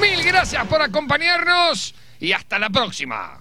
Mil gracias por acompañarnos y hasta la próxima.